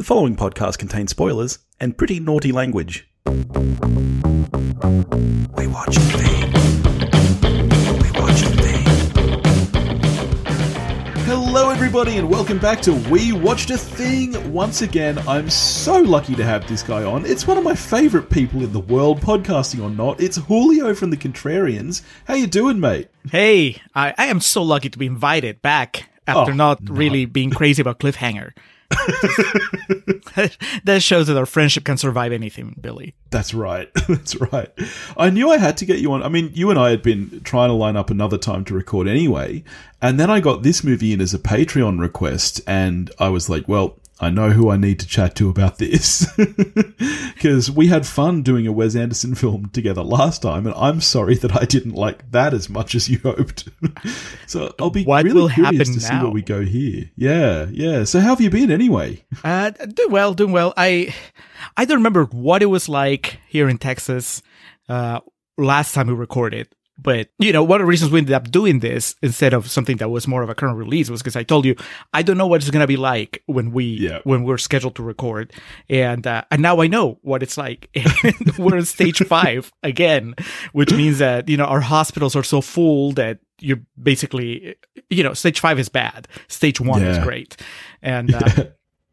The following podcast contains spoilers and pretty naughty language. We watch thing. We watch thing. Hello, everybody, and welcome back to We Watched a Thing. Once again, I'm so lucky to have this guy on. It's one of my favorite people in the world, podcasting or not. It's Julio from the Contrarians. How you doing, mate? Hey, I, I am so lucky to be invited back after Oh, not really being crazy about Cliffhanger. that shows that our friendship can survive anything, Billy. That's right. That's right. I knew I had to get you on. I mean, you and I had been trying to line up another time to record anyway. And then I got this movie in as a Patreon request. And I was like, well, I know who I need to chat to about this. Because we had fun doing a Wes Anderson film together last time. And I'm sorry that I didn't like that as much as you hoped. so I'll be What really curious to see where we go here. Yeah, yeah. So how have you been anyway? Uh, doing well, doing well. I I don't remember what it was like here in Texas uh, last time we recorded. But you know, one of the reasons we ended up doing this instead of something that was more of a current release was because I told you I don't know what it's gonna be like when we Yeah. when we're scheduled to record, and uh, and now I know what it's like. We're in stage five again, which means that you know our hospitals are so full that you're basically you know stage five is bad, stage one is great, and. Uh,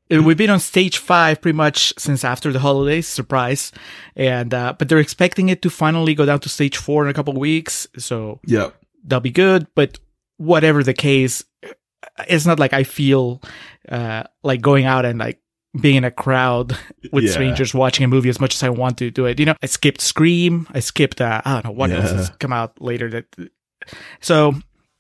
We've been on stage five pretty much since after the holidays, surprise. And, uh, but they're expecting it to finally go down to stage four in a couple of weeks. So Yeah. that'll be good. But whatever the case, it's not like I feel, uh, like going out and like being in a crowd with Yeah. strangers watching a movie as much as I want to do it. You know, I skipped Scream. I skipped, uh, I don't know what else Yeah. has come out later that, so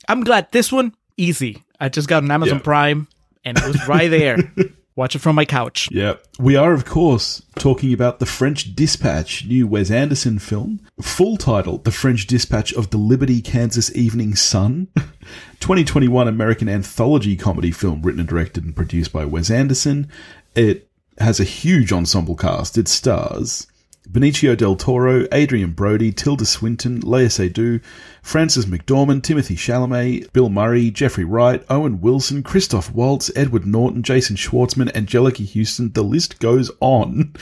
I'm glad this one easy. I just got an Amazon Yeah. Prime and it was right there. Watch it from my couch. Yeah. We are, of course, talking about The French Dispatch, new Wes Anderson film. Full title The French Dispatch of the Liberty, Kansas Evening Sun. 2021 American anthology comedy film written and directed and produced by Wes Anderson. It has a huge ensemble cast. It stars Benicio del Toro, Adrien Brody, Tilda Swinton, Lea Seydoux, Frances McDormand, Timothy Chalamet, Bill Murray, Jeffrey Wright, Owen Wilson, Christoph Waltz, Edward Norton, Jason Schwartzman, Anjelica Huston. The list goes on.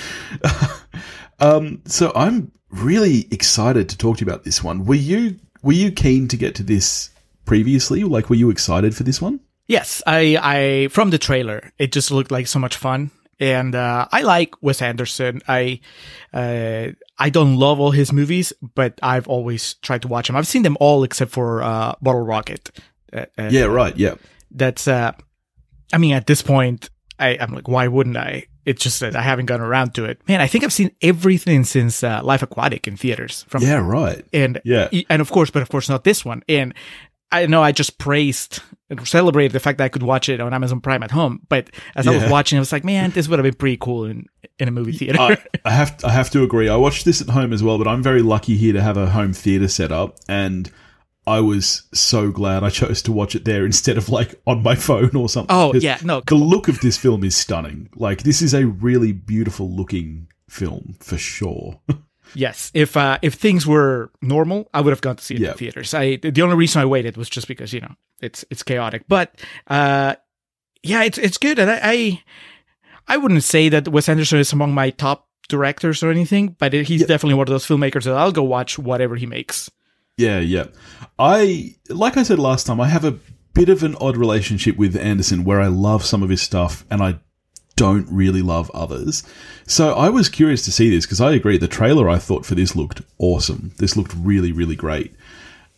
um, so I'm really excited to talk to you about this one. Were you were you keen to get to this previously? Like, were you excited for this one? Yes, I, I, from the trailer, it just looked like so much fun. And, uh, I like Wes Anderson. I, uh, I don't love all his movies, but I've always tried to watch them. I've seen them all except for, uh, Bottle Rocket. Uh, uh, Yeah, right. Yeah, That's, uh, I mean, at this point, I, I'm like, why wouldn't I? It's just that I haven't gotten around to it. Man, I think I've seen everything since, uh, Life Aquatic in theaters from yeah, right. and Yeah. and of course, but of course not this one. And I know I just praised and celebrated the fact that I could watch it on Amazon Prime at home. But as I was watching, I was like, man, this would have been pretty cool in in a movie theater. I, I have I have to agree. I watched this at home as well, but I'm very lucky here to have a home theater set up, and I was so glad I chose to watch it there instead of like on my phone or something. Oh, yeah, no, the look of this film is stunning. Like this is a really beautiful looking film for sure. yes, if uh, if things were normal, I would have gone to see it Yeah. in theaters. I the only reason I waited was just because you know it's it's chaotic. But uh, yeah, it's it's good, and I I, I wouldn't say that Wes Anderson is among my top directors or anything, but he's Yeah. definitely one of those filmmakers that I'll go watch whatever he makes. Yeah, yeah. I like I said last time, I have a bit of an odd relationship with Anderson where I love some of his stuff and I don't really love others. So I was curious to see this because I agree the trailer I thought for this looked awesome. This looked really really great.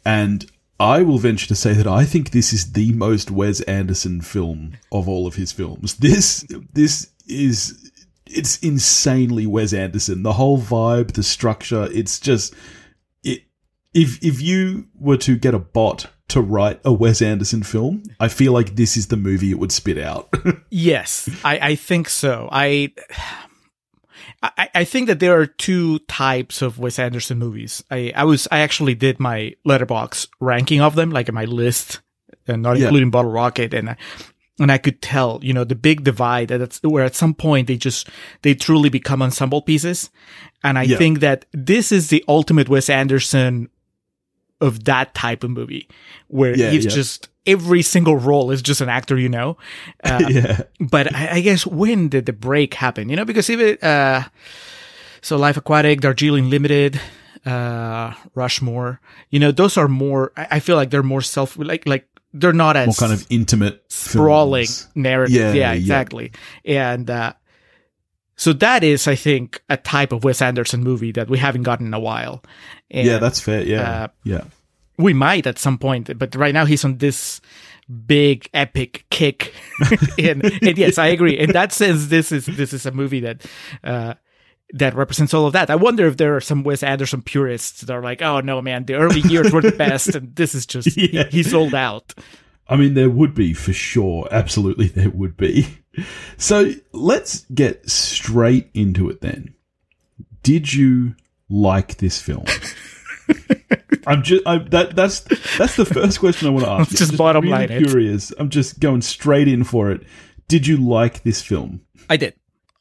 And I will venture to say that I think this is the most Wes Anderson film of all of his films. This this is it's insanely Wes Anderson. The whole vibe, the structure, it's just it if if you were to get a bot to write a Wes Anderson film, I feel like this is the movie it would spit out. Yes, I, I think so. I, I I think that there are two types of Wes Anderson movies. I, I was I actually did my Letterboxd ranking of them, like in my list, and not Yeah. including Bottle Rocket, and I, and I could tell, you know, the big divide that it's where at some point they just they truly become ensemble pieces, and I Yeah. think that this is the ultimate Wes Anderson of that type of movie where Yeah, he's yeah. just every single role is just an actor you know. Uh, yeah. but I, I guess when did the break happen? You know, because even uh, so Life Aquatic, Darjeeling Limited, uh, Rushmore, you know, those are more, I, I feel like they're more self, like, like, they're not as More kind of intimate, sprawling films. narrative. Yeah, Yeah, yeah. exactly. And, uh, so that is, I think, a type of Wes Anderson movie that we haven't gotten in a while. And Yeah, that's fair. Yeah, uh, yeah, we might at some point, but right now he's on this big epic kick. and, and yes, I agree. In that sense, this is this is a movie that uh, that represents all of that. I wonder if there are some Wes Anderson purists that are like, "Oh no, man, the early years were the best, and this is just Yeah. he, he sold out." I mean, there would be for sure. Absolutely, there would be. So let's get straight into it then. Did you like this film? I'm just I, that. That's that's the first question I want to ask. Just I'm bottom really line it. Curious. I'm just going straight in for it. Did you like this film? I did,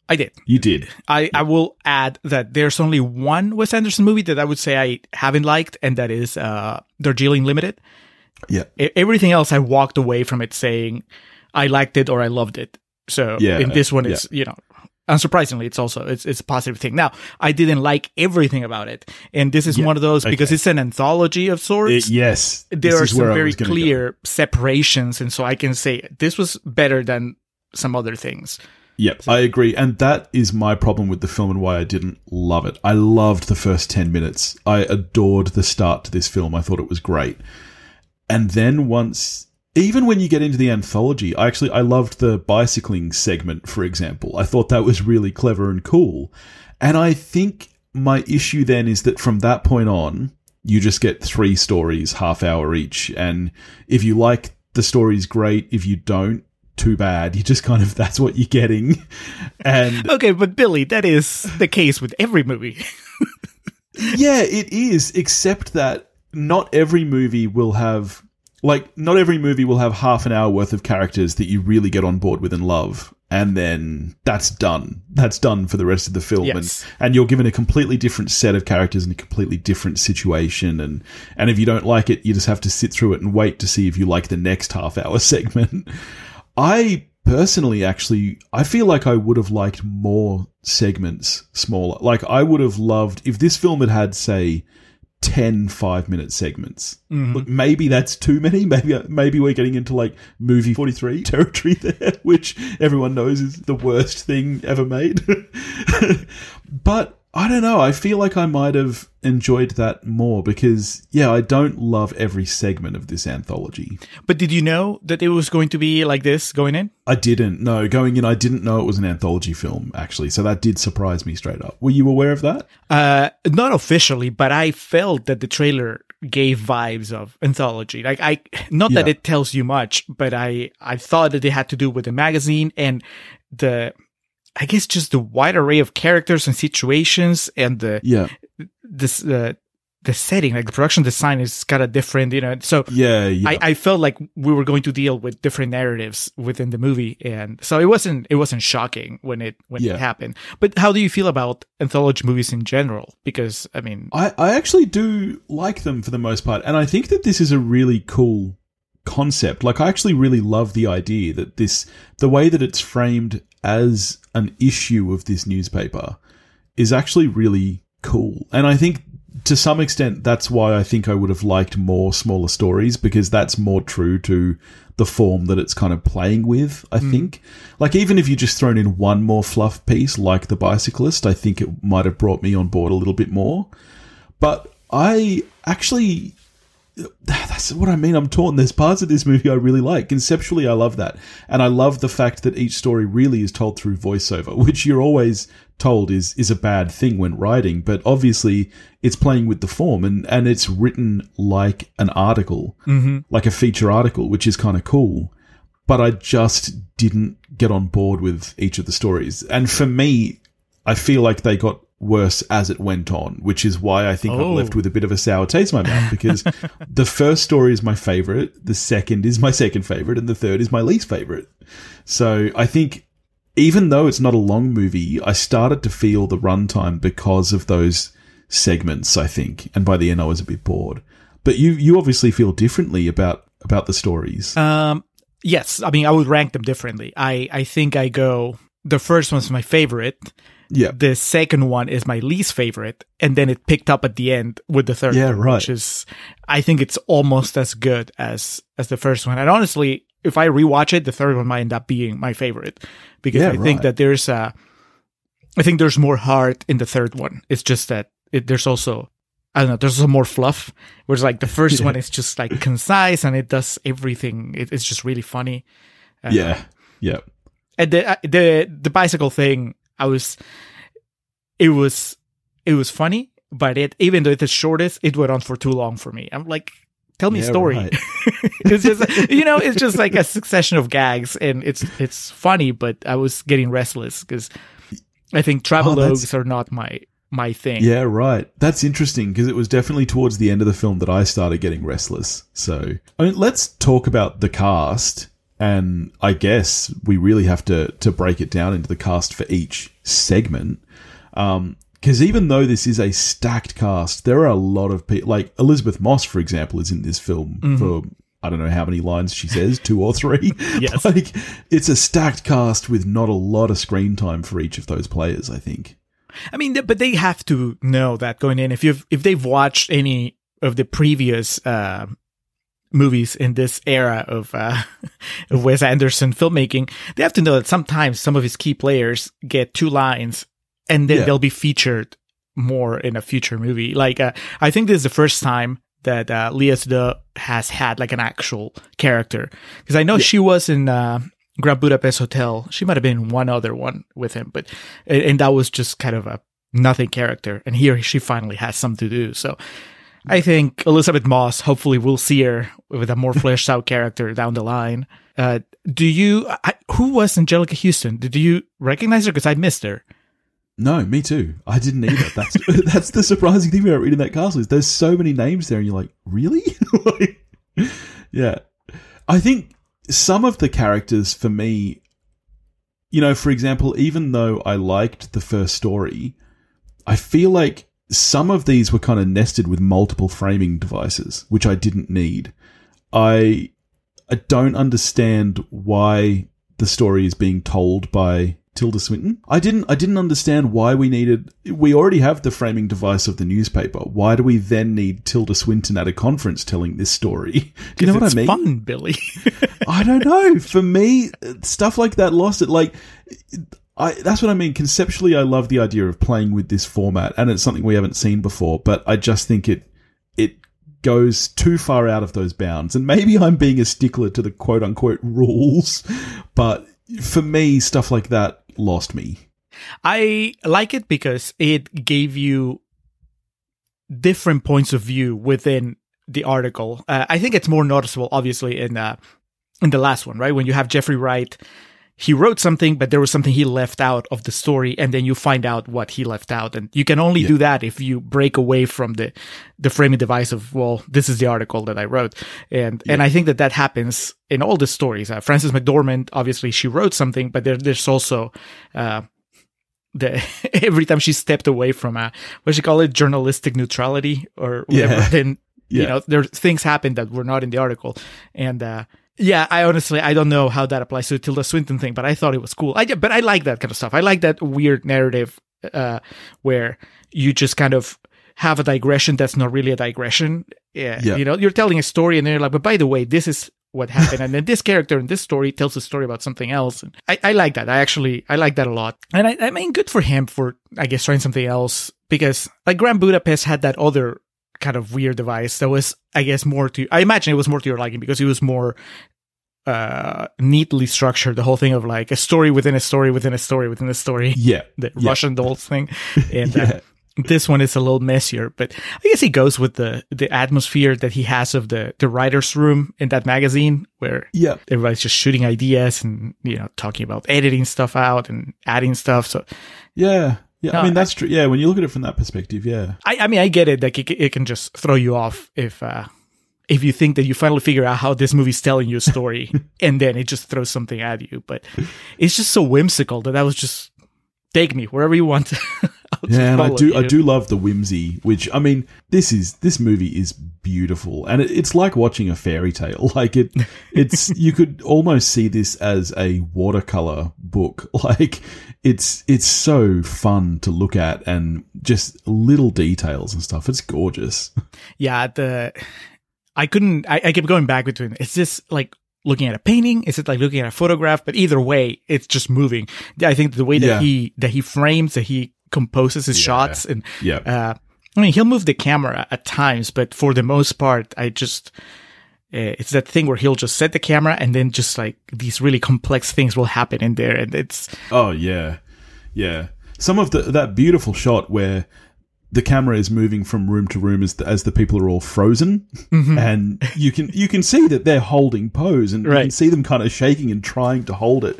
I did. You did. I, I will add that there's only one Wes Anderson movie that I would say I haven't liked, and that is uh, Darjeeling Limited. Yeah. E- everything else I walked away from it saying I liked it or I loved it. So Yeah, in this one, it's you know, unsurprisingly, it's also it's it's a positive thing. Now I didn't like everything about it, and this is Yeah, one of those because okay. it's an anthology of uh, sorts. It- yes. there are some very gonna go. clear separations, and so I can say this was better than some other things. Yep, I agree. And that is my problem with the film and why I didn't love it. I loved the first 10 minutes. I adored the start to this film. I thought it was great. And then once even when you get into the anthology, I actually I loved the bicycling segment, for example. I thought that was really clever and cool. And I think my issue then is that from that point on, you just get three stories, half hour each. And if you like the stories, great. If you don't, too bad. You just kind of that's what you're getting. And Okay, but Billy, that is the case with every movie. yeah, it is, except that not every movie will have like not every movie will have half an hour worth of characters that you really get on board with and love. And then that's done. That's done for the rest of the film. Yes. And and you're given a completely different set of characters in a completely different situation. And and if you don't like it, you just have to sit through it and wait to see if you like the next half hour segment. I personally actually I feel like I would have liked more segments smaller. Like I would have loved if this film had had say 10 5 minute segments. Mm-hmm. Look, maybe that's too many. Maybe maybe we're getting into like movie 43 territory there, which everyone knows is the worst thing ever made. but I don't know. I feel like I might have enjoyed that more because, yeah, I don't love every segment of this anthology. But did you know that it was going to be like this going in? I didn't. No, going in, I didn't know it was an anthology film, actually. So that did surprise me straight up. Were you aware of that? Uh, not officially, but I felt that the trailer gave vibes of anthology. Like I, not that it tells you much, but I, I thought that it had to do with the magazine and the, I guess just the wide array of characters and situations and the, Yeah. this, uh, the setting, like the production design is kind of different, you know. So Yeah. Yeah. I, I felt like we were going to deal with different narratives within the movie, and so it wasn't it wasn't shocking when it when Yeah. it happened. But how do you feel about anthology movies in general? Because I mean, I, I actually do like them for the most part. And I think that this is a really cool concept. Like, I actually really love the idea that this, the way that it's framed as an issue of this newspaper is actually really cool. And I think to some extent, that's why I think I would have liked more smaller stories because that's more true to the form that it's kind of playing with, I mm. think. Like, even if you just thrown in one more fluff piece, like The Bicyclist, I think it might have brought me on board a little bit more. But I actually. That's what I mean. I'm torn. There's parts of this movie I really like. Conceptually, I love that. And I love the fact that each story really is told through voiceover, which you're always told is, is a bad thing when writing. But obviously, it's playing with the form and, and it's written like an article, mm-hmm. like a feature article, which is kind of cool. But I just didn't get on board with each of the stories. And for me, I feel like they got worse as it went on, which is why I think Oh. I'm left with a bit of a sour taste in my mouth because the first story is my favorite, the second is my second favorite, and the third is my least favorite. So I think even though it's not a long movie, I started to feel the runtime because of those segments, I think. And by the end, I was a bit bored. But you, you obviously feel differently about about the stories? Um, yes, I mean I would rank them differently. I I think I go the first one's my favorite. Yeah. The second one is my least favorite, and then it picked up at the end with the third Yeah, one, right. which is I think it's almost as good as as the first one. And honestly, if I rewatch it, the third one might end up being my favorite because Yeah, I think that there's a, I think there's more heart in the third one. It's just that it, there's also I don't know. There's also more fluff. Whereas like the first Yeah. one is just like concise and it does everything. It, it's just really funny. Uh, yeah. Yeah. and the uh, the the bicycle thing i was it was it was funny but it even though it's the shortest it went on for too long for me i'm like tell me a story right. it's just you know it's just like a succession of gags and it's it's funny but i was getting restless because i think Oh, that's- are not my my thing Yeah, right. That's interesting because it was definitely towards the end of the film that I started getting restless. So, I mean, let's talk about the cast. And I guess we really have to, to break it down into the cast for each segment. Because even though this is a stacked cast, there are a lot of people. Like Elisabeth Moss, for example, is in this film for I don't know how many lines she says, two or three. Yes. like it's a stacked cast with not a lot of screen time for each of those players. I think. I mean, but they have to know that going in. If you've if they've watched any of the previous uh, movies in this era of uh, of Wes Anderson filmmaking, they have to know that sometimes some of his key players get two lines, and then Yeah. they'll be featured more in a future movie. Like uh, I think this is the first time that uh, Lea Seydoux has had like an actual character because I know she was in. Uh, Grand Budapest Hotel. She might have been one other one with him, but and that was just kind of a nothing character. And here she finally has something to do. So I think Elisabeth Moss. Hopefully, we'll see her with a more fleshed out character down the line. Uh, do you? I, who was Anjelica Huston? Did you recognize her? Because I missed her. No, me too. I didn't either. That's that's the surprising thing about reading that castle is there's so many names there, and you're like, really? Like, yeah, I think some of the characters for me, you know, for example, even though I liked the first story, I feel like some of these were kind of nested with multiple framing devices, which I didn't need. I I don't understand why the story is being told by Tilda Swinton. I didn't I didn't understand why we needed we already have the framing device of the newspaper. Why do we then need Tilda Swinton at a conference telling this story? Do you know what I mean? Fun, Billy. I don't know. For me, uh, stuff like that lost it. Like, I that's what I mean. Conceptually, I love the idea of playing with this format, and it's something we haven't seen before. But I just think it it goes too far out of those bounds. And maybe I'm being a stickler to the quote unquote rules, but for me, stuff like that lost me. I like it because it gave you different points of view within the article. Uh, I think it's more noticeable, obviously, in uh, in the last one, right? When you have Jeffrey Wright, he wrote something, but there was something he left out of the story, and then you find out what he left out, and you can only do that if you break away from the the framing device of well, this is the article that I wrote, and and I think that that happens in all the stories. Uh, Frances McDormand, obviously, she wrote something, but there, there's also uh, the every time she stepped away from a what she call it? Journalistic neutrality or whatever Yeah. then you know there things happen that were not in the article. And uh yeah i honestly i don't know how that applies to the tilda swinton thing but i thought it was cool. I but i like that kind of stuff. I like that weird narrative uh where you just kind of have a digression that's not really a digression. Yeah, Yeah. you know you're telling a story and then you're like but by the way this is what happened. And then this character in this story tells a story about something else. And I, I like that. I actually i like that a lot. And I, I mean good for him for i guess trying something else because like grand budapest had that other kind of weird device that was i guess more to i imagine it was more to your liking because it was more uh neatly structured the whole thing of like a story within a story within a story within a story Yeah, the Yeah. russian dolls thing and Yeah. uh, this one is a little messier but i guess he goes with the the atmosphere that he has of the the writers room in that magazine where yeah. everybody's just shooting ideas and you know talking about editing stuff out and adding stuff so Yeah. Yeah, No, I mean that's true. Yeah, when you look at it from that perspective, yeah, I, I mean, I get it. Like it, it can just throw you off if uh, if you think that you finally figure out how this movie's telling you a story, and then it just throws something at you. But it's just so whimsical that I was just take me wherever you want. I'll Yeah, and I do I do love the whimsy, which I mean, this is this movie is beautiful, and it, it's like watching a fairy tale. Like it, it's you could almost see this as a watercolor book. Like it's it's so fun to look at, and just little details and stuff. It's gorgeous. yeah the i couldn't I, I kept going back between is this like looking at a painting is it like looking at a photograph but either way it's just moving i think the way that Yeah. he that he frames that he composes his Yeah. shots and Yeah, uh i mean he'll move the camera at times but for the most part i just uh, it's that thing where he'll just set the camera and then just like these really complex things will happen in there and it's Oh yeah, yeah. Some of the that beautiful shot where the camera is moving from room to room as the, as the people are all frozen, and you can you can see that they're holding pose, and you can see them kind of shaking and trying to hold it,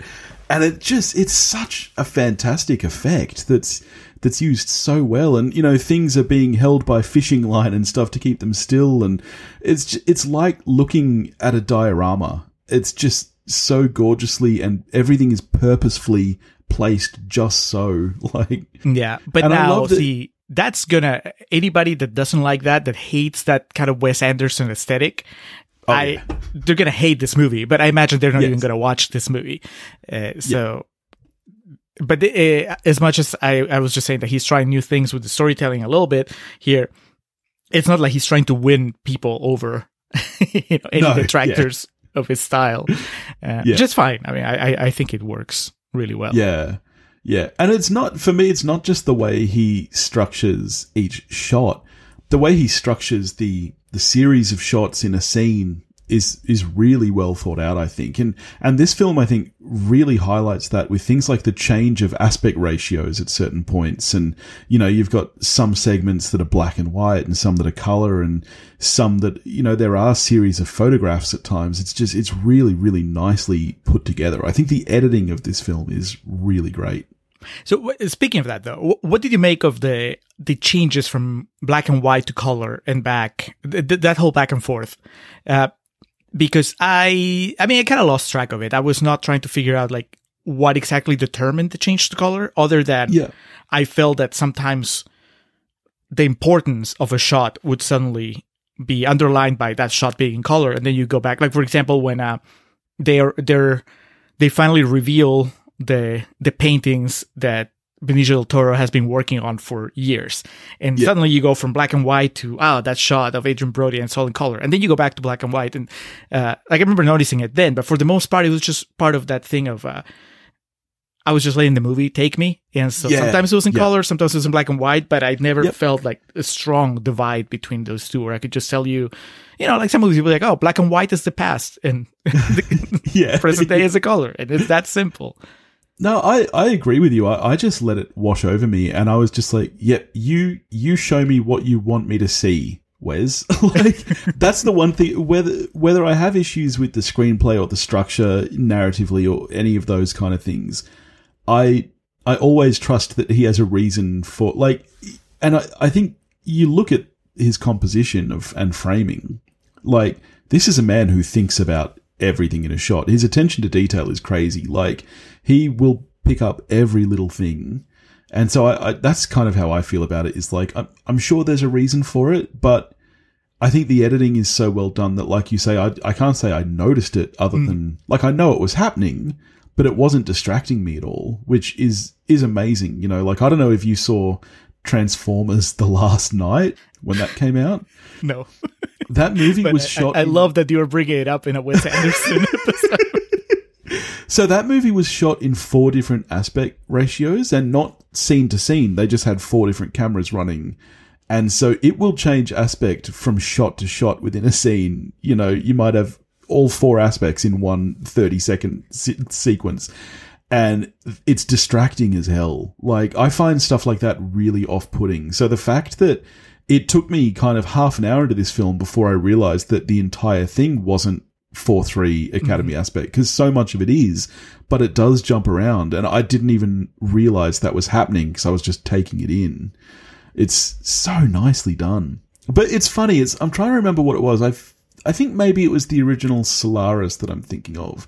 and it just it's such a fantastic effect that's that's used so well, and you know things are being held by fishing line and stuff to keep them still, and it's it's like looking at a diorama. It's just so gorgeously, and everything is purposefully placed just so. Like, Yeah, but now that- see that's gonna anybody that doesn't like that that hates that kind of Wes Anderson aesthetic. I yeah. they're gonna hate this movie, but I imagine they're not Yes. even gonna watch this movie. Uh, so, but uh, as much as I, I was just saying that he's trying new things with the storytelling a little bit here, it's not like he's trying to win people over. you know, any No, detractors of his style, uh, Yeah. which is fine. I mean, I I- I think it works really well. Yeah. Yeah. And it's not, for me, it's not just the way he structures each shot. The way he structures the, the series of shots in a scene is, is really well thought out, I think. And, and this film, I think, really highlights that with things like the change of aspect ratios at certain points. And, you know, you've got some segments that are black and white and some that are color and some that, you know, there are series of photographs at times. It's just, it's really, really nicely put together. I think the editing of this film is really great. So speaking of that, though, what did you make of the the changes from black and white to color and back? Th- th- that whole back and forth, uh, because I, I mean, I kind of lost track of it. I was not trying to figure out like what exactly determined the change to color, other than Yeah. I felt that sometimes the importance of a shot would suddenly be underlined by that shot being in color, and then you go back. Like for example, when uh, they're they're they finally reveal the the paintings that Benicio del Toro has been working on for years, and Yeah. suddenly you go from black and white to oh that shot of Adrien Brody and it's all in color, and then you go back to black and white, and uh, like I remember noticing it then, but for the most part, it was just part of that thing of. Uh, I was just letting the movie take me, and so Yeah, sometimes it was in yeah. color, sometimes it was in black and white, but I never Yep. felt like a strong divide between those two, where I could just tell you, you know, like some movies, you'll be like, oh, black and white is the past, and the Yeah. present day is the color, and it's that simple. No, I, I agree with you. I, I just let it wash over me and I was just like, yep, you you show me what you want me to see, Wes. like that's the one thing whether whether I have issues with the screenplay or the structure narratively or any of those kind of things, I I always trust that he has a reason for like and I, I think you look at his composition of and framing, like this is a man who thinks about everything in a shot. His attention to detail is crazy. Like he will pick up every little thing. And so I, I that's kind of how I feel about it is like I'm, I'm sure there's a reason for it, but I think the editing is so well done that like you say I I can't say I noticed it other hmm. than like I know it was happening, but it wasn't distracting me at all, which is is amazing, you know, like I don't know if you saw Transformers The Last Knight when that came out. No, That movie was I, shot I in- love that you were bringing it up in a Wes Anderson episode. So that movie was shot in four different aspect ratios and not scene to scene. They just had four different cameras running. And so it will change aspect from shot to shot within a scene. You know, you might have all four aspects in one 30 second se- sequence. And it's distracting as hell. Like, I find stuff like that really off putting. So the fact that it took me kind of half an hour into this film before I realized that the entire thing wasn't 4 3 Academy mm-hmm. aspect because so much of it is, but it does jump around. And I didn't even realize that was happening because I was just taking it in. It's so nicely done. But it's funny. It's I'm trying to remember what it was. I I think maybe it was the original Solaris that I'm thinking of,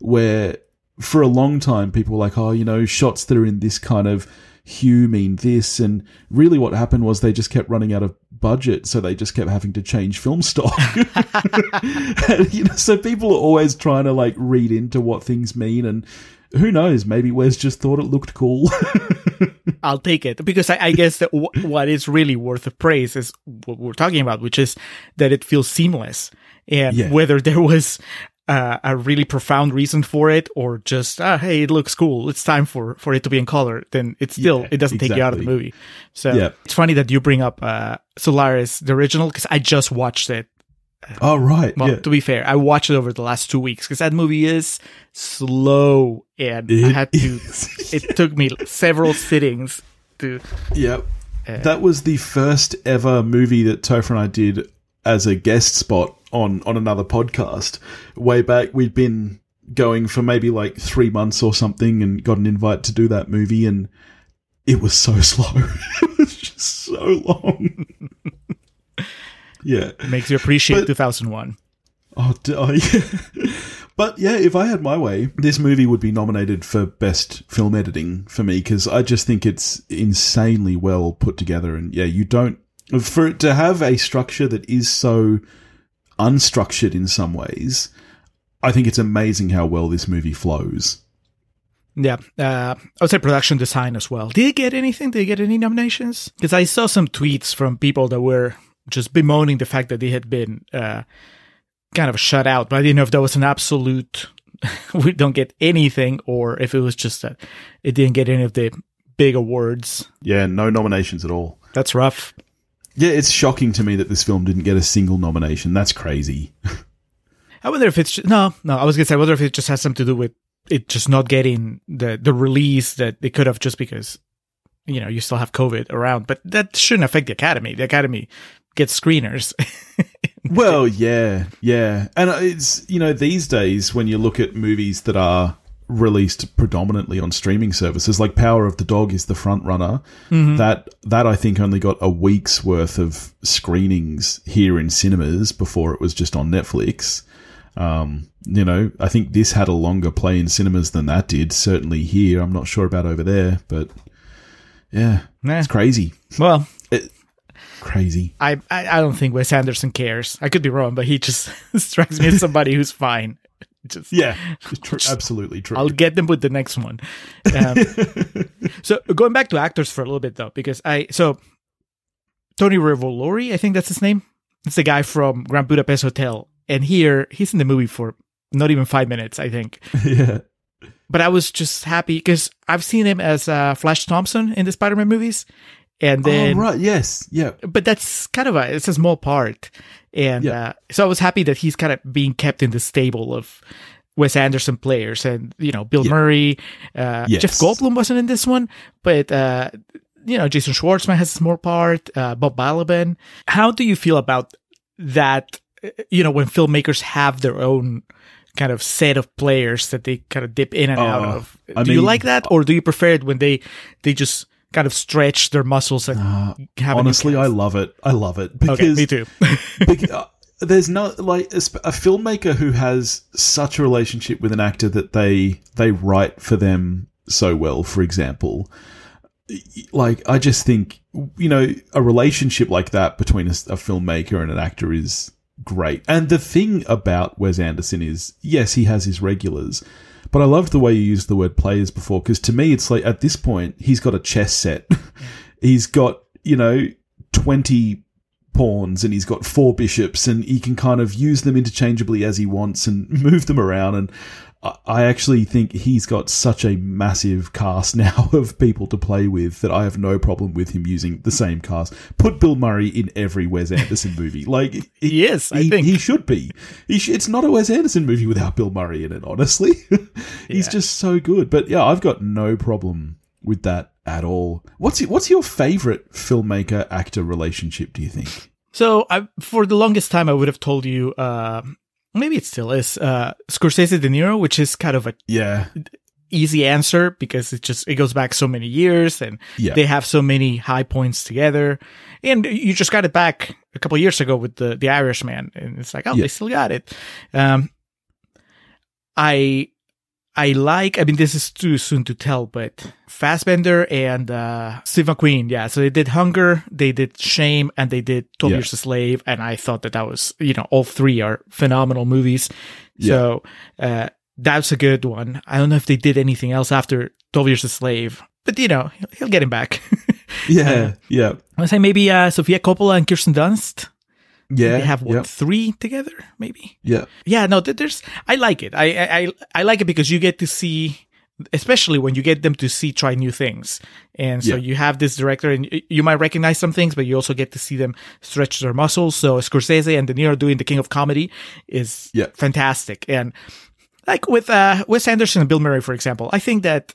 where for a long time people were like, oh, you know, shots that are in this kind of hue mean this, and really what happened was they just kept running out of budget, so they just kept having to change film stock. And, you know, so people are always trying to like read into what things mean, and who knows? Maybe Wes just thought it looked cool. I'll take it because I, I guess that w- what is really worth of praise is what we're talking about, which is that it feels seamless. And Yeah. whether there was uh, a really profound reason for it or just, ah, hey, it looks cool. It's time for, for it to be in color. Then it still, Yeah, it doesn't take you out of the movie. So Yeah. it's funny that you bring up, uh, Solaris, the original, because I just watched it. oh right, Well, yeah. to be fair, I watched it over the last two weeks because that movie is slow and I It had to, it took me several sittings to, Yep. Uh, that was the first ever movie that Topher and I did as a guest spot on on another podcast. Way back, we'd been going for maybe like three months or something, and got an invite to do that movie, and it was so slow. it was just so long. yeah. makes you appreciate But- 2001. Oh, oh yeah. but yeah, if I had my way, this movie would be nominated for best film editing for me because I just think it's insanely well put together. And yeah, you don't for it to have a structure that is so unstructured in some ways. I think it's amazing how well this movie flows. Yeah, uh, I would say production design as well. Did it get anything? Did it get any nominations? Because I saw some tweets from people that were just bemoaning the fact that they had been uh, kind of shut out. But I didn't know if that was an absolute we don't get anything, or if it was just that it didn't get any of the big awards. Yeah, no nominations at all. That's rough. Yeah, it's shocking to me that this film didn't get a single nomination. That's crazy. I wonder if it's no, no. I was gonna say, I wonder if it just has something to do with it just not getting the the release that they could have just because you know you still have COVID around, but that shouldn't affect the Academy. The Academy gets screeners. Well, yeah, yeah. And it's, you know, these days when you look at movies that are released predominantly on streaming services, like Power of the Dog is the front runner. That that I think only got a week's worth of screenings here in cinemas before it was just on Netflix. Um, you know, I think this had a longer play in cinemas than that did. Certainly here, I'm not sure about over there, but yeah, Nah. it's crazy, well, crazy. I, I I don't think Wes Anderson cares. I could be wrong, but he just strikes me as somebody who's fine. Just Yeah, true, absolutely true. I'll get them with the next one. Um, so going back to actors for a little bit though, because I so Tony Revolori, I think that's his name. It's the guy from Grand Budapest Hotel, and here he's in the movie for not even five minutes, I think. yeah. But I was just happy because I've seen him as uh, Flash Thompson in the Spider-Man movies, and then oh right, yes, yeah, but that's kind of a it's a small part and Yeah. uh, so i was happy that he's kind of being kept in the stable of wes anderson players and you know bill Yeah. murray uh, Yes. jeff goldblum wasn't in this one but uh, you know jason schwartzman has a small part uh, bob balaban how do you feel about that uh, you know when filmmakers have their own kind of set of players that they kind of dip in and out Uh, of I do you like that or do you prefer it when they they just kind of stretch their muscles Uh, honestly, I love it. I love it because okay me too bec- uh, there's no like a, a filmmaker who has such a relationship with an actor that they they write for them so well. For example, like I just think you know a relationship like that between a filmmaker and an actor is great. And the thing about Wes Anderson is, yes, he has his regulars. But I loved the way you used the word players before, because to me, it's like at this point, he's got a chess set. he's got, you know, 20 pawns and he's got four bishops and he can kind of use them interchangeably as he wants and move them around. And I- actually think he's got such a massive cast now of people to play with that I have no problem with him using the same cast. Put Bill Murray in every Wes Anderson movie. Like, He is, I he, think. he should be. He sh- it's not a Wes Anderson movie without Bill Murray in it. Honestly, he's Yeah. just so good. But yeah, I've got no problem with that at all. What's your, what's your favorite filmmaker actor relationship? Do you think? So I, for the longest time, I would have told you, uh, maybe it still is, uh, Scorsese De Niro, which is kind of a Yeah, easy answer because it just, it goes back so many years and yeah, they have so many high points together. And you just got it back a couple of years ago with the, the Irishman. And it's like, oh, Yeah. they still got it. Um, I, I like, I mean, this is too soon to tell, but Fassbender and uh, Steve McQueen, yeah. So they did Hunger, they did Shame, and they did 12 Yeah. Years a Slave. And I thought that that was, you know, all three are phenomenal movies. So uh, that's a good one. I don't know if they did anything else after 12 Years a Slave, but, you know, he'll, he'll get him back. Yeah, yeah, I say maybe uh, Sofia Coppola and Kirsten Dunst. Yeah. They have what yeah, three together, maybe. yeah. Yeah, no, there's. I like it. I, I I- I like it because you get to see, especially when you get them to see try new things, and so Yeah. you have this director, and you might recognize some things, but you also get to see them stretch their muscles. So Scorsese and De Niro doing the King of Comedy is Yeah. fantastic, and like with uh Wes Anderson and Bill Murray, for example, I think that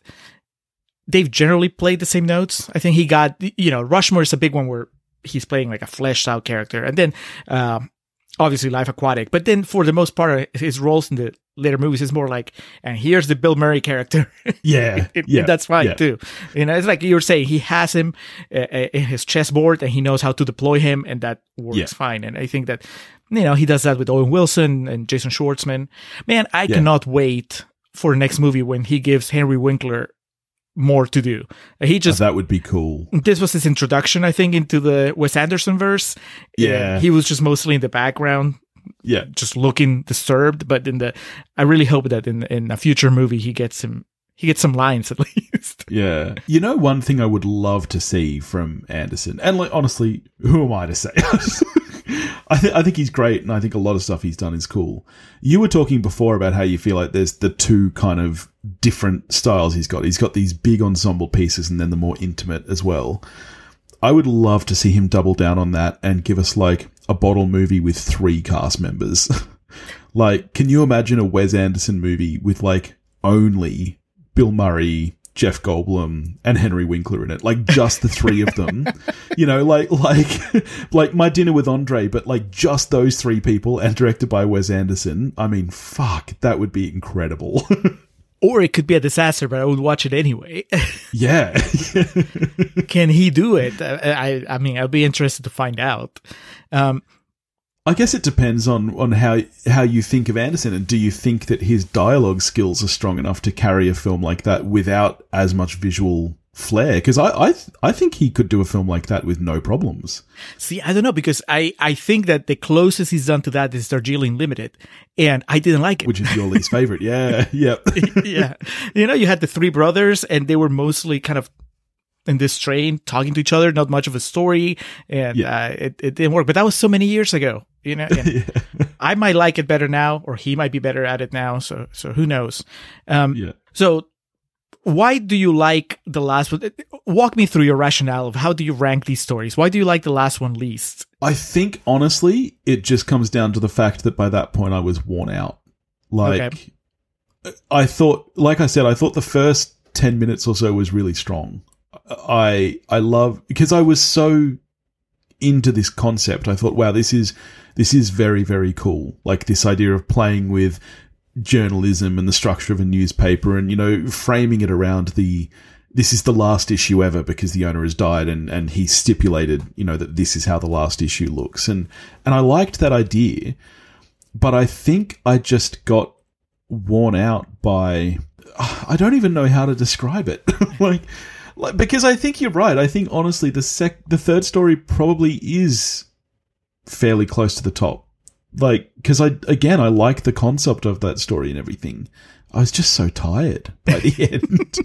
they've generally played the same notes. I think he got you know Rushmore is a big one where he's playing like a fleshed out character, and then um, obviously Life Aquatic. But then for the most part, his roles in the later movies is more like, and here's the Bill Murray character. Yeah, It- yeah, that's fine yeah. too. You know, it's like you were saying, he has him uh, uh, in his chessboard and he knows how to deploy him, and that works Yeah. fine. And I think that you know he does that with Owen Wilson and Jason Schwartzman. Man, I cannot wait for the next movie when he gives Henry Winkler more to do. He oh, just that would be cool. this was his introduction, I think, into the Wes Anderson verse. Yeah. He was just mostly in the background, Yeah, just looking disturbed. But in the, I really hope that in in a future movie he gets him he gets some lines at least. yeah. You know, one thing I would love to see from Anderson, and like honestly, who am I to say? I, th- I think he's great, and I think a lot of stuff he's done is cool. You were talking before about how you feel like there's the two kind of different styles he's got. He's got these big ensemble pieces, and then the more intimate as well. I would love to see him double down on that and give us like a bottle movie with three cast members. like, can you imagine a Wes Anderson movie with like only Bill Murray, Jeff Goldblum, and Henry Winkler in it? Like just the three of them. you know, like like like My Dinner with Andre, but like just those three people and directed by Wes Anderson. I mean, fuck, that would be incredible. or it could be a disaster, but I would watch it anyway. yeah. Can he do it? I, I I mean, I'll be interested to find out. Um, I guess it depends on, on how how you think of Anderson, and do you think that his dialogue skills are strong enough to carry a film like that without as much visual flair? Because I I, th- I think he could do a film like that with no problems. See, I don't know because I, I think that the closest he's done to that is Darjeeling Limited, and I didn't like it. Which is your least favorite? Yeah, yeah, yeah, you know, you had the three brothers, and they were mostly kind of in this train talking to each other, not much of a story, and Yeah. uh, it it didn't work. But that was so many years ago, you know. And I might like it better now, or he might be better at it now. So so who knows? Um, yeah. so why do you like the last one? Walk me through your rationale of how do you rank these stories? Why do you like the last one least? I think honestly, it just comes down to the fact that by that point I was worn out. Like, Okay. I thought, like I said, I thought the first ten minutes or so was really strong. I I love because I was so into this concept. I thought, wow, this is this is very very cool. Like this idea of playing with journalism and the structure of a newspaper, and you know, framing it around the this is the last issue ever because the owner has died and, and he stipulated, you know, that this is how the last issue looks. And and I liked that idea, but I think I just got worn out by I don't even know how to describe it. like like because I think you're right. I think honestly the sec the third story probably is fairly close to the top. Like cuz I again I like the concept of that story and everything. I was just so tired by the end.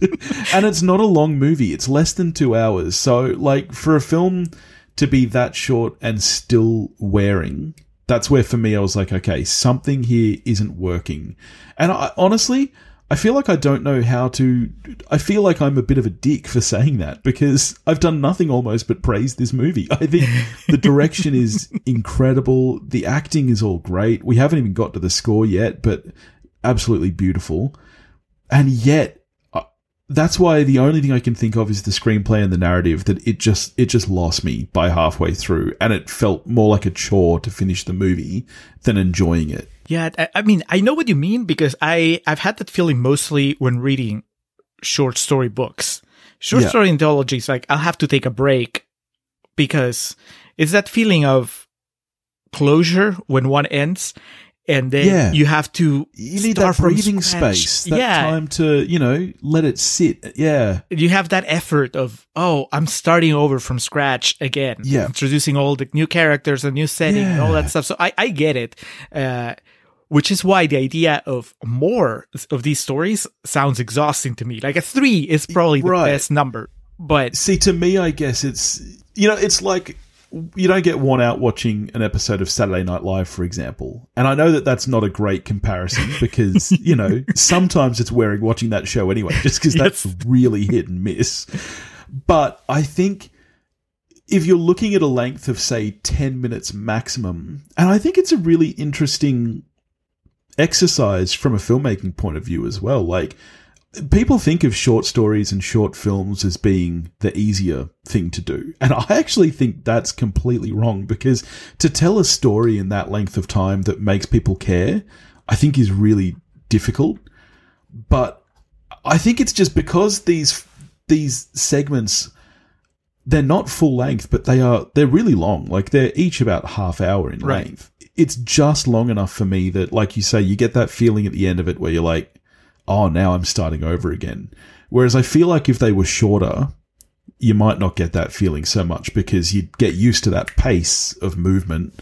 and it's not a long movie. It's less than 2 hours. So like for a film to be that short and still wearing that's where for me I was like, okay, something here isn't working. And I honestly, I feel like I don't know how to. I feel like I'm a bit of a dick for saying that because I've done nothing almost but praise this movie. I think the direction is incredible. The acting is all great. We haven't even got to the score yet, but absolutely beautiful. And yet, uh, that's why the only thing I can think of is the screenplay and the narrative that it just it just lost me by halfway through, and it felt more like a chore to finish the movie than enjoying it. Yeah, I, I mean, I know what you mean because I I've had that feeling mostly when reading short story books. Short Yeah. story anthologies, like I'll have to take a break because it's that feeling of closure when one ends, and then Yeah. you have to You need start that breathing space, that yeah, time to, you know, let it sit. Yeah. you have that effort of oh i'm starting over from scratch again Yeah. introducing all the new characters a new setting and all that stuff so i, I get it uh, which is why the idea of more of these stories sounds exhausting to me like a three is probably the Right. best number but See, to me, I guess it's, you know, it's like you don't get worn out watching an episode of Saturday Night Live, for example. And I know that that's not a great comparison because, you know, sometimes it's wearing watching that show anyway, just because that's really hit and miss. But I think if you're looking at a length of, say, 10 minutes maximum, and I think it's a really interesting exercise from a filmmaking point of view as well. Like, people think of short stories and short films as being the easier thing to do. And I actually think that's completely wrong because to tell a story in that length of time that makes people care, I think is really difficult. But I think it's just because these these segments they're not full length, but they are they're really long. Like they're each about half hour in Right. length. It's just long enough for me that, like you say, you get that feeling at the end of it where you're like, oh, now I'm starting over again. Whereas I feel like if they were shorter, you might not get that feeling so much because you'd get used to that pace of movement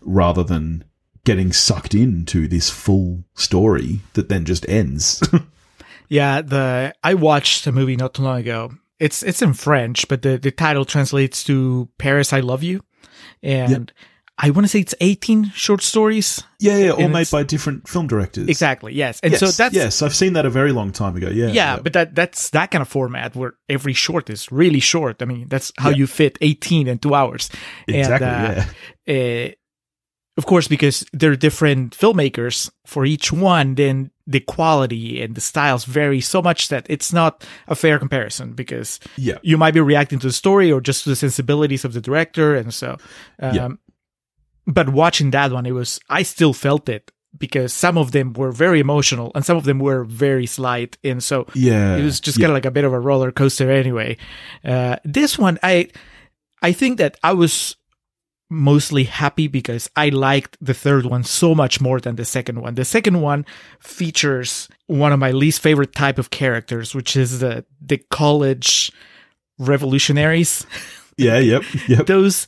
rather than getting sucked into this full story that then just ends. yeah the i watched a movie not too long ago it's it's in french but the, the title translates to paris i love you and i want to say it's 18 short stories yeah, yeah, all made by different film directors. exactly yes and Yes, so that's yes, I've seen that a very long time ago. Yeah, yeah, but that that's that kind of format where every short is really short. I mean, that's how Yeah. you fit 18 in two hours. exactly. And, yeah, uh, of course, because there are different filmmakers for each one, then the quality and the styles vary so much that it's not a fair comparison because yeah, you might be reacting to the story or just to the sensibilities of the director. And so, um, Yeah. But watching that one, it was, I still felt it because some of them were very emotional and some of them were very slight. And so yeah. it was just yeah. kind of like a bit of a roller coaster anyway. Uh, this one, I, I think that I was mostly happy because I liked the third one so much more than the second one. The second one features one of my least favorite type of characters, which is the the college revolutionaries. yeah, yep, yep. Those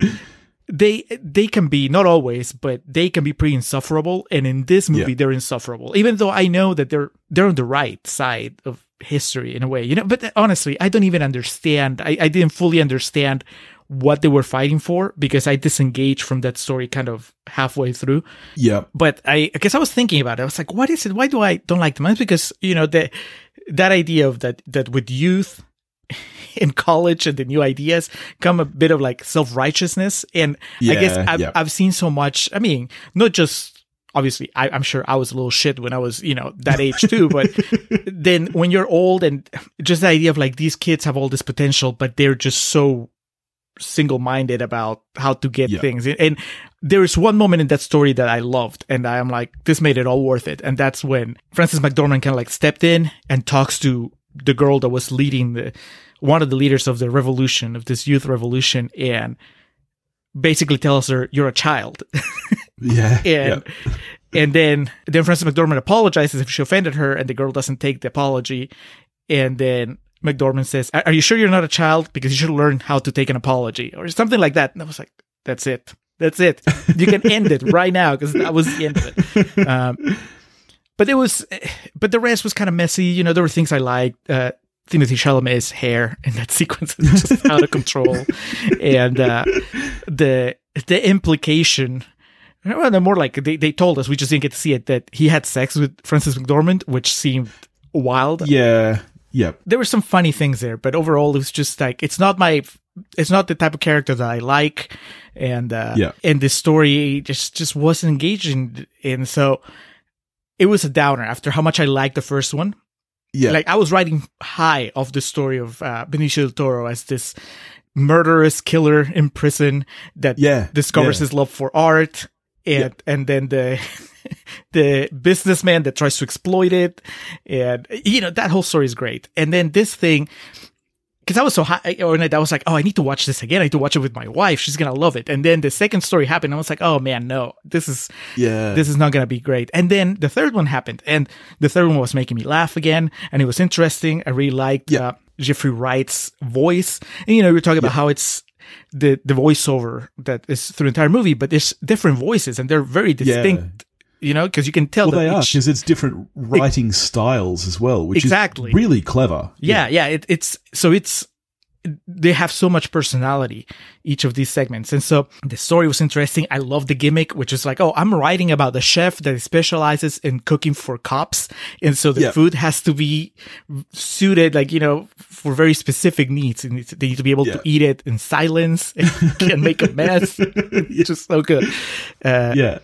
they they can be not always, but they can be pretty insufferable. And in this movie, Yeah. they're insufferable. Even though I know that they're they're on the right side of history in a way, you know. But honestly, I don't even understand. I, I didn't fully understand what they were fighting for because I disengaged from that story kind of halfway through Yeah. but I, I guess I was thinking about it. I was like, what is it? Why do I don't like them? It's because, you know, the, that idea of that, that with youth in college and the new ideas come a bit of like self-righteousness. And I guess I've, yeah. I've seen so much. I mean, not just obviously I, I'm sure I was a little shit when I was, you know, that age too, but then when you're old and just the idea of like these kids have all this potential, but they're just so single-minded about how to get Yeah. things and there is one moment in that story that I loved, and I am like, this made it all worth it. And that's when Frances McDormand kind of like stepped in and talks to the girl that was leading the one of the leaders of the revolution of this youth revolution, and basically tells her, "You're a child." Yeah. and yeah. and then then Frances McDormand apologizes if she offended her, and the girl doesn't take the apology, and then. McDormand says, "Are you sure you're not a child? Because you should learn how to take an apology, or something like that." And I was like, "That's it. That's it. You can end it right now because that was the end of it." Um, but it was, but the rest was kind of messy. You know, there were things I liked. Uh, Timothy Chalamet's hair in that sequence is just out of control, and uh, the the implication. Well, they're more like they, they told us we just didn't get to see it that he had sex with Frances McDormand, which seemed wild Yeah. Yep. there were some funny things there, but overall it was just like it's not my it's not the type of character that I like, and uh, Yeah. and the story just just wasn't engaging, and so it was a downer after how much I liked the first one. Yeah. Like I was riding high of the story of uh, Benicio del Toro as this murderous killer in prison that Yeah, discovers yeah. his love for art, and and then the the businessman that tries to exploit it, and you know that whole story is great. And then this thing because I was so high, or I was like, oh, I need to watch this again. I need to watch it with my wife. She's gonna love it. And then the second story happened. I was like, oh man, no, this is Yeah. this is not gonna be great. And then the third one happened, and the third one was making me laugh again, and it was interesting. I really liked Yeah. uh, Jeffrey Wright's voice. And you know, we are talking about how it's the the voiceover that is through the entire movie, but there's different voices, and they're very distinct. You know, because you can tell well, that they are each- because it's different writing styles as well, which Exactly. is really clever. yeah yeah it, it's so it's they have so much personality each of these segments and so the story was interesting i love the gimmick which is like oh i'm writing about the chef that specializes in cooking for cops and so the Yeah. food has to be suited like you know for very specific needs and they need to be able Yeah. to eat it in silence and make a mess it's just so good uh, Yeah.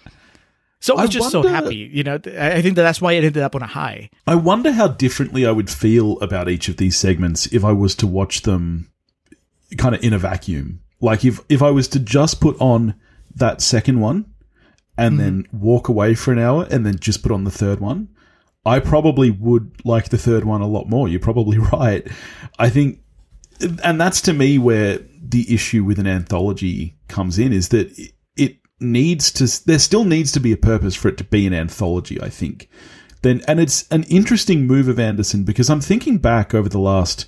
So i was just so happy you know i think that that's why it ended up on a high I wonder how differently I would feel about each of these segments if I was to watch them kind of in a vacuum. Like if if I was to just put on that second one and hmm. then walk away for an hour and then just put on the third one, I probably would like the third one a lot more. You're probably right. I think and that's to me where the issue with an anthology comes in is that needs to there still needs to be a purpose for it to be an anthology i think. Then and it's an interesting move of anderson because i'm thinking back over the last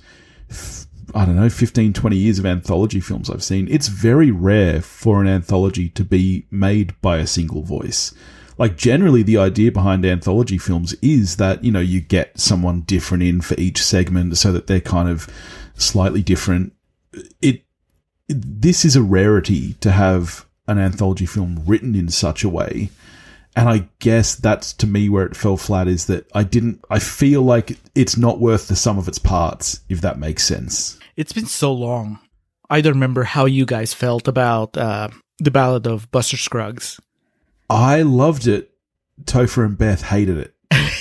i don't know 15 20 years of anthology films i've seen it's very rare for an anthology to be made by a single voice. Like generally the idea behind anthology films is that you know you get someone different in for each segment so that they're kind of slightly different. It this is a rarity to have an anthology film written in such a way and i guess that's to me where it fell flat is that i didn't i feel like it's not worth the sum of its parts if that makes sense It's been so long. I don't remember how you guys felt about uh, the Ballad of Buster Scruggs. i loved it topher and beth hated it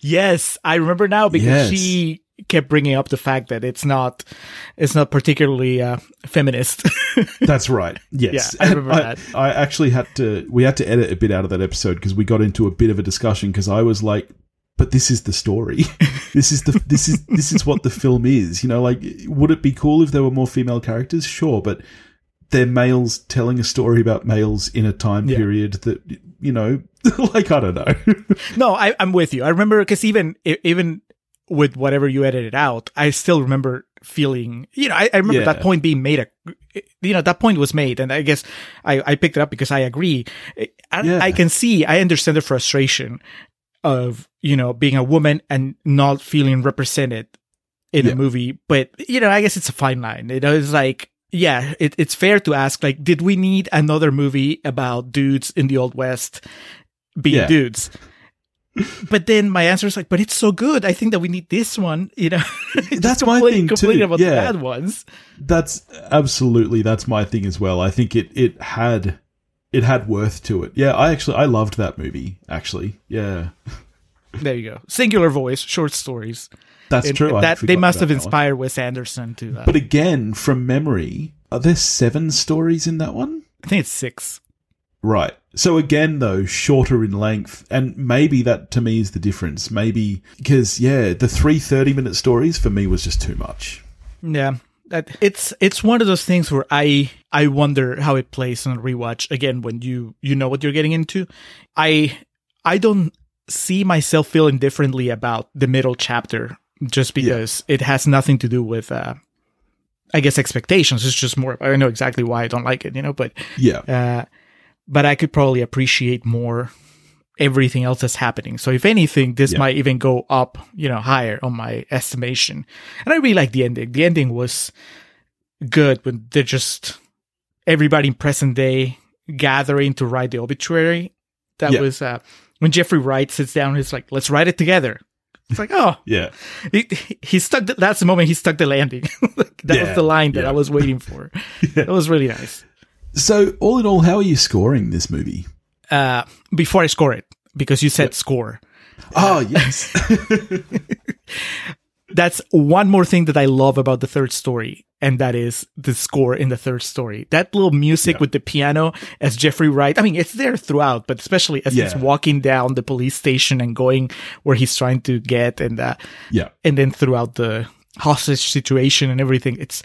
Yes, I remember now because Yes. she kept bringing up the fact that it's not, it's not particularly uh, feminist. That's right. Yes, Yeah, I remember I, that. I actually had to. We had to edit a bit out of that episode because we got into a bit of a discussion because I was like, "But this is the story. this is the this is this is what the film is. You know, like, would it be cool if there were more female characters? Sure, but they're males telling a story about males in a time Yeah. period that you know, like I don't know. no, I, I'm with you. I remember because even even with whatever you edited out, I still remember feeling. You know, I, I remember Yeah. that point being made. A, you know, that point was made, and I guess I, I picked it up because I agree. I, Yeah. I can see, I understand the frustration of you know being a woman and not feeling represented in Yeah. a movie, but you know, I guess it's a fine line. Know, it's like. Yeah, it, it's fair to ask, like, did we need another movie about dudes in the Old West being dudes? But then my answer is like, but it's so good. I think that we need this one. You know, That's my thing too. about Yeah. the bad ones. That's absolutely that's my thing as well. I think it it had it had worth to it. Yeah, I actually I loved that movie. Actually, yeah, There you go. Singular voice, short stories. that's And true. That they must have one. inspired Wes Anderson to. Uh, But again, from memory, are there seven stories in that one? I think it's six. Right. So again, though, shorter in length, and maybe that to me is the difference. Maybe because yeah, the three 30 minute stories for me was just too much. Yeah. That it's it's one of those things where I I wonder how it plays on rewatch again when you you know what you're getting into. I I don't see myself feeling differently about the middle chapter just because it has nothing to do with uh I guess expectations. It's just more I know exactly why I don't like it, you know, but Yeah. uh but I could probably appreciate more everything else that's happening. So if anything, this Yeah. might even go up, you know, higher on my estimation. And I really like the ending. The ending was good when they're just everybody in present day gathering to write the obituary. That Yeah. was uh, when Jeffrey Wright sits down. He's like, "Let's write it together." It's like, oh, Yeah. he, he stuck. The, that's the moment he stuck the landing. That Yeah, was the line that. I was waiting for. That was really nice. So all in all, how are you scoring this movie? uh, before I score it, because you said score. Oh yes. That's one more thing that I love about the third story, and that is the score in the third story. That little music Yeah. with the piano as Jeffrey Wright. I mean, it's there throughout, but especially as he's walking down the police station and going where he's trying to get, and uh, yeah. and then throughout the hostage situation and everything. It's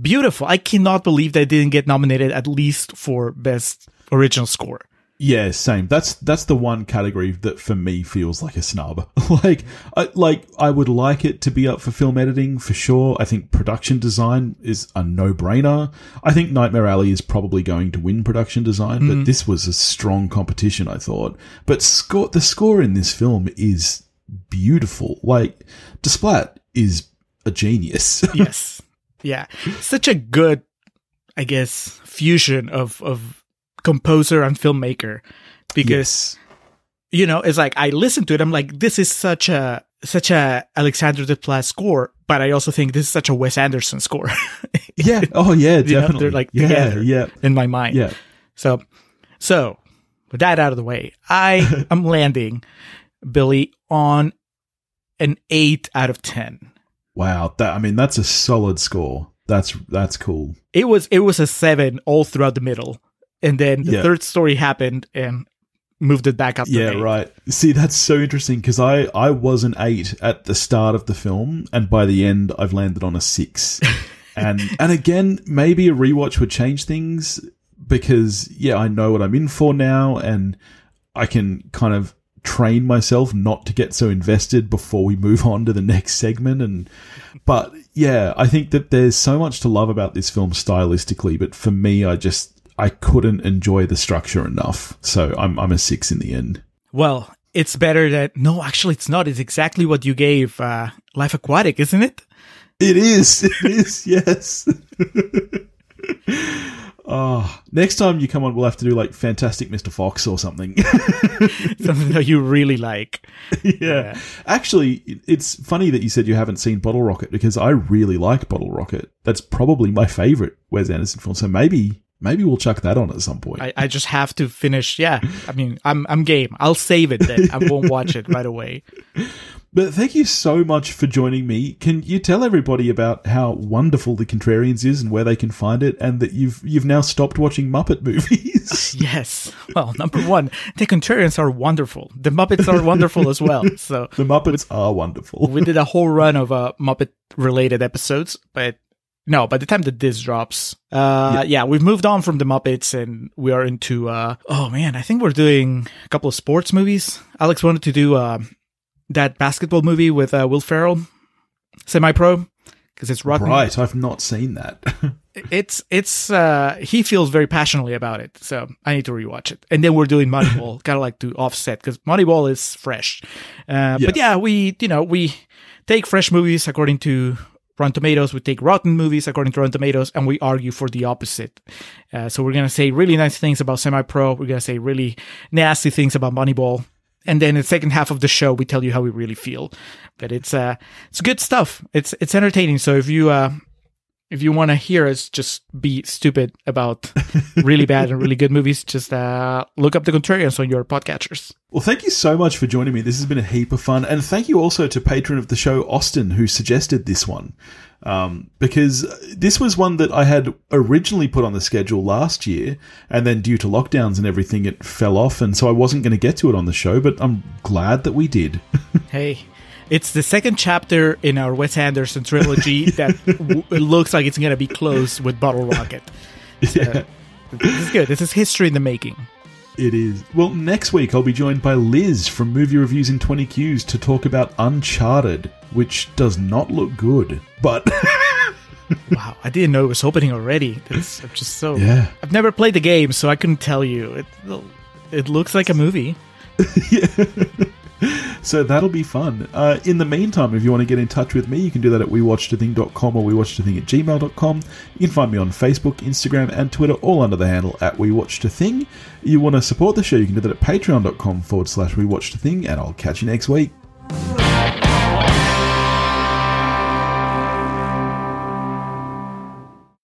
beautiful. I cannot believe they didn't get nominated at least for best original score. Yeah, same. That's that's the one category that for me feels like a snub. like, I, like I would like it to be up for film editing for sure. I think production design is a no brainer. I think Nightmare Alley is probably going to win production design, but mm-hmm. this was a strong competition. I thought, but score the score in this film is beautiful. Like, Desplat is a genius. yes. Yeah. Such a good, I guess, fusion of, of composer and filmmaker because, yes. you know, it's like I listen to it. I'm like, this is such a, such a Alexander Desplat score, but I also think this is such a Wes Anderson score. Yeah. Oh, yeah. You know, Definitely. they're like yeah, together yeah, in my mind. yeah. So, so with that out of the way, I am landing Billy on an eight out of 10. Wow. That I mean, that's a solid score. That's that's cool. It was, it was a seven all throughout the middle. And then the Yeah. third story happened and moved it back up. Yeah, right. See, that's so interesting because I I was an eight at the start of the film, and by the end, I've landed on a six. and and again, maybe a rewatch would change things because yeah, I know what I'm in for now, and I can kind of train myself not to get so invested before we move on to the next segment and but yeah i think that there's so much to love about this film stylistically but for me i just i couldn't enjoy the structure enough so i'm i'm a 6 in the end Well, it's better that, no, actually, it's not. It's exactly what you gave uh, Life Aquatic, isn't it? It is. It is. Yes. oh, next time you come on, we'll have to do like Fantastic Mr. Fox or something. Something that you really like. yeah. Actually, it's funny that you said you haven't seen Bottle Rocket because I really like Bottle Rocket. That's probably my favorite Wes Anderson film. So maybe, maybe we'll chuck that on at some point. I, I just have to finish. Yeah, I mean, I'm I'm game. I'll save it then. I won't watch it right away. But thank you so much for joining me. Can you tell everybody about how wonderful The Contrarians is and where they can find it, and that you've you've now stopped watching Muppet movies? Yes. Well, number one, the Contrarians are wonderful. The Muppets are wonderful as well. So the Muppets are wonderful. we did a whole run of uh, Muppet related episodes, but no, by the time that this drops, uh, yeah. we've moved on from the Muppets and we are into, uh, oh man, I think we're doing a couple of sports movies. Alex wanted to do, uh, that basketball movie with, uh, Will Ferrell, semi-pro, because it's rotten. Right, I've not seen that. It's, it's, uh, he feels very passionately about it. So I need to rewatch it. And then we're doing Moneyball, kind of like to offset because Moneyball is fresh. Uh, but yeah, we, you know, we take fresh movies according to Rotten Tomatoes. We take rotten movies according to Rotten Tomatoes, and we argue for the opposite. Uh, so we're gonna say really nice things about Semi Pro. We're gonna say really nasty things about Moneyball, and then the second half of the show, we tell you how we really feel. But it's uh, it's good stuff. It's it's entertaining. So if you uh, if you want to hear us just be stupid about really bad and really good movies, just uh, look up the Contrarians on your podcatchers. well, thank you so much for joining me. This has been a heap of fun, and thank you also to patron of the show Austin who suggested this one. Um, because this was one that I had originally put on the schedule last year, and then due to lockdowns and everything, it fell off, and so I wasn't going to get to it on the show. But I'm glad that we did. Hey, it's the second chapter in our Wes Anderson trilogy that w- looks like it's going to be closed with Bottle Rocket. yeah. Uh, this is good. This is history in the making. It is. Well, next week I'll be joined by Liz from Movie Reviews in 20 Qs to talk about Uncharted, which does not look good. But Wow, I didn't know it was opening already. That's I'm just so. Yeah. I've never played the game, so I couldn't tell you. It it looks like a movie. so that'll be fun. Uh, in the meantime, if you want to get in touch with me, you can do that at wewatchedathing.com or wewatchedathing at gmail.com. You can find me on Facebook, Instagram, and Twitter, all under the handle at wewatchedathing. You want to support the show, you can do that at patreon.com forward slash wewatchedathing, and I'll catch you next week.